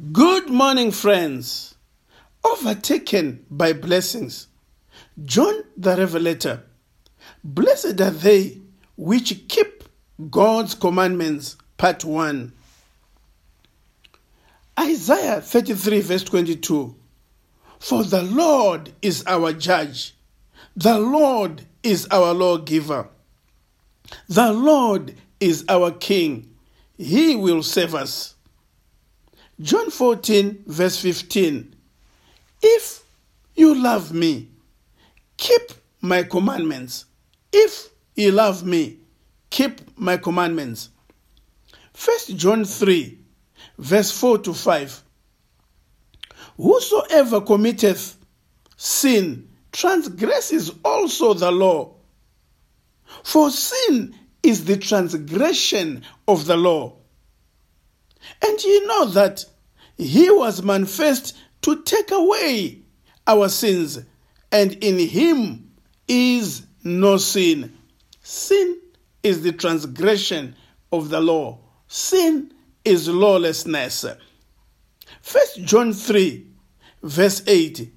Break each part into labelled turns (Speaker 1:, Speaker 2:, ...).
Speaker 1: Good morning, friends. Overtaken by blessings. John the Revelator. Blessed are they which keep God's commandments. Part 1. Isaiah 33, verse 22. For the Lord is our judge, the Lord is our lawgiver, the Lord is our king. He will save us. John 14, verse 15. If you love me, keep my commandments. If you love me, keep my commandments. 1 John 3, verse 4 to 5. Whosoever committeth sin transgresses also the law. For sin is the transgression of the law. And ye know that he was manifest to take away our sins, and in him is no sin. Sin is the transgression of the law. Sin is lawlessness. First John 3, verse 8.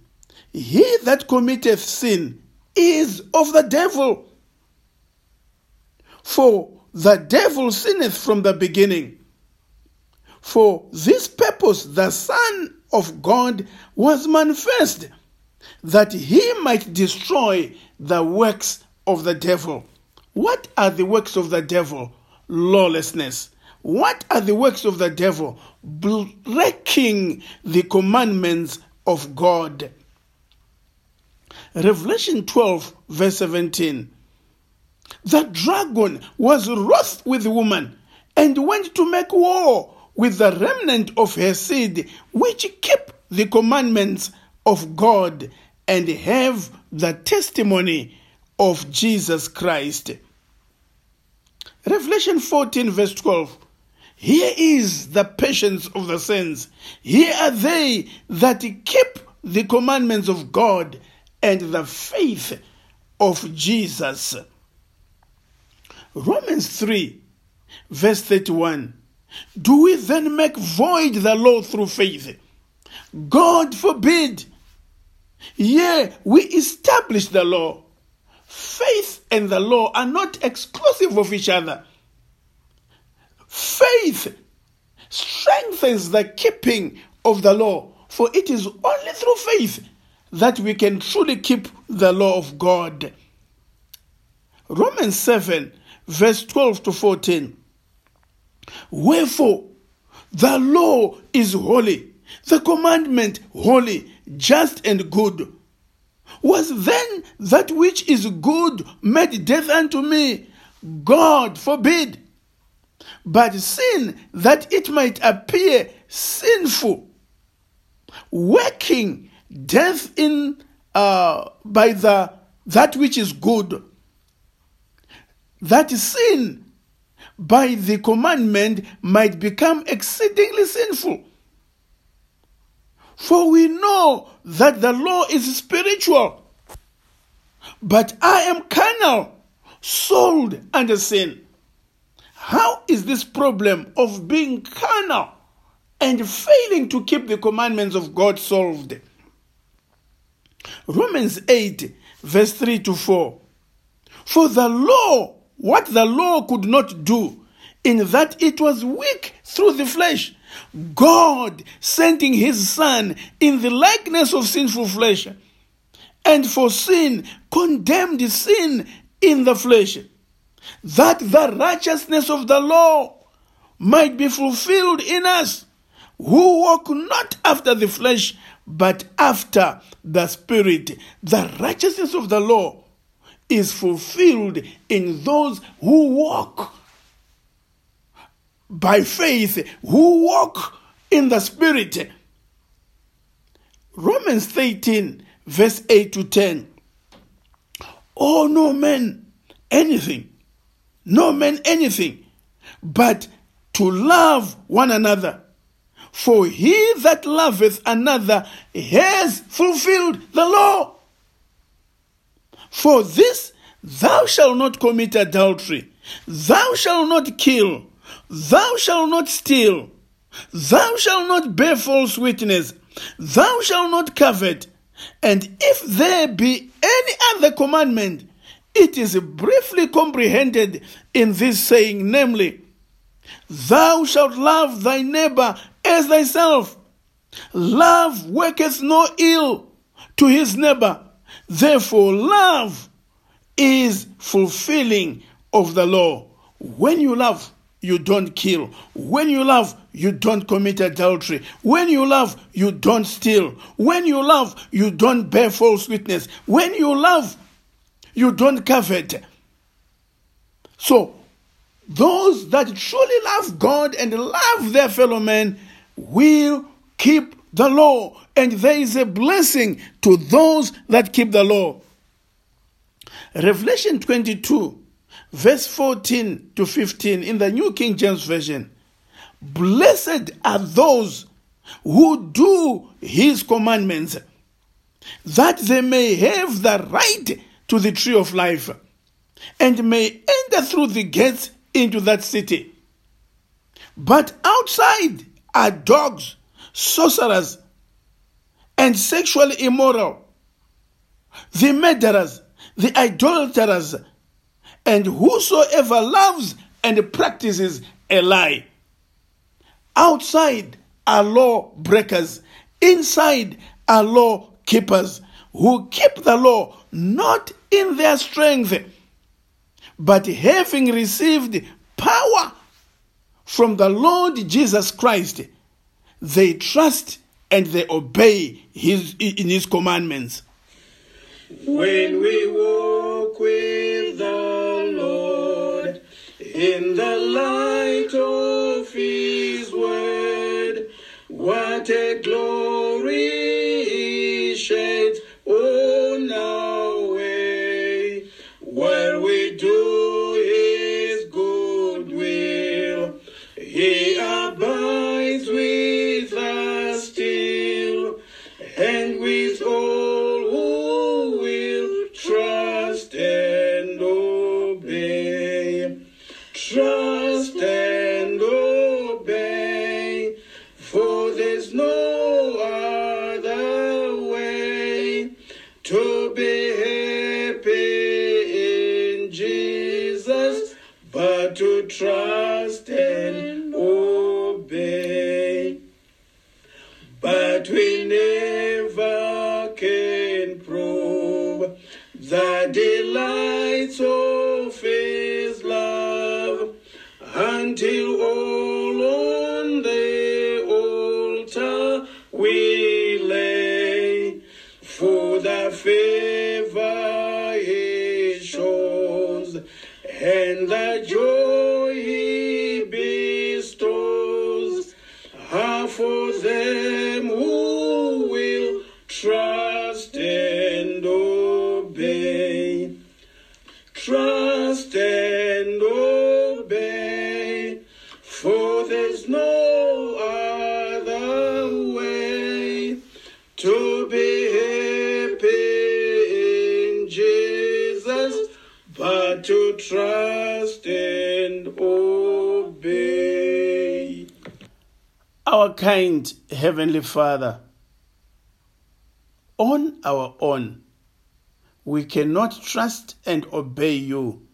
Speaker 1: He that committeth sin is of the devil. For the devil sinneth from the beginning. For this purpose the Son of God was manifest, that he might destroy the works of the devil. What are the works of the devil? Lawlessness. What are the works of the devil? Breaking the commandments of God. Revelation 12, verse 17. The dragon was wroth with the woman and went to make war with the remnant of her seed, which keep the commandments of God and have the testimony of Jesus Christ. Revelation 14, verse 12. Here is the patience of the saints. Here are they that keep the commandments of God and the faith of Jesus. Romans 3, verse 31. Do we then make void the law through faith? God forbid. Yea, we establish the law. Faith and the law are not exclusive of each other. Faith strengthens the keeping of the law, for it is only through faith that we can truly keep the law of God. Romans 7, verse 12 to 14. Wherefore, the law is holy, the commandment holy, just and good. Was then that which is good made death unto me? God forbid. But sin, that it might appear sinful, working death in uh, by the that which is good. That sin by the commandment might become exceedingly sinful. For we know that the law is spiritual, but I am carnal, sold under sin. How is this problem of being carnal and failing to keep the commandments of God solved? Romans 8, verse 3 to 4. For the law what the law could not do, in that it was weak through the flesh. God sending his Son in the likeness of sinful flesh, and for sin condemned sin in the flesh, that the righteousness of the law might be fulfilled in us, who walk not after the flesh, but after the Spirit. The righteousness of the law is fulfilled in those who walk by faith, who walk in the Spirit. Romans 13, verse 8 to 10. Oh, no man anything, no man anything, but to love one another. For he that loveth another has fulfilled the law. For this thou shalt not commit adultery, thou shalt not kill, thou shalt not steal, Thou shalt not bear false witness, thou shalt not covet. And if there be any other commandment, it is briefly comprehended in this saying, namely, Thou shalt love thy neighbor as thyself. Love worketh no ill to his neighbor. Therefore, love is fulfilling of the law. When you love, you don't kill. When you love, you don't commit adultery. When you love, you don't steal. When you love, you don't bear false witness. When you love, you don't covet. So, those that truly love God and love their fellow men will keep the law, and there is a blessing to those that keep the law. Revelation 22, verse 14 to 15 in the New King James Version. Blessed are those who do his commandments, that they may have the right to the tree of life, and may enter through the gates into that city. But outside are dogs, sorcerers, and sexually immoral, the murderers, the idolaters, and whosoever loves and practices a lie. Outside are law breakers, inside are law keepers who keep the law not in their strength, but having received power from the Lord Jesus Christ, they trust and they obey his in his commandments.
Speaker 2: When we walk with the Lord in the light of his word, what a glory prove the delights of His love until all on the altar we lay for the favor He shows and the joy obey.
Speaker 1: Our kind Heavenly Father, on our own, we cannot trust and obey you.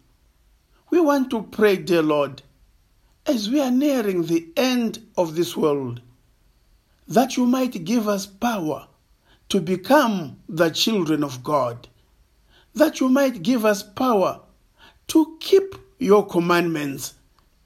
Speaker 1: We want to pray, dear Lord, as we are nearing the end of this world, that you might give us power to become the children of God, that you might give us power to keep your commandments.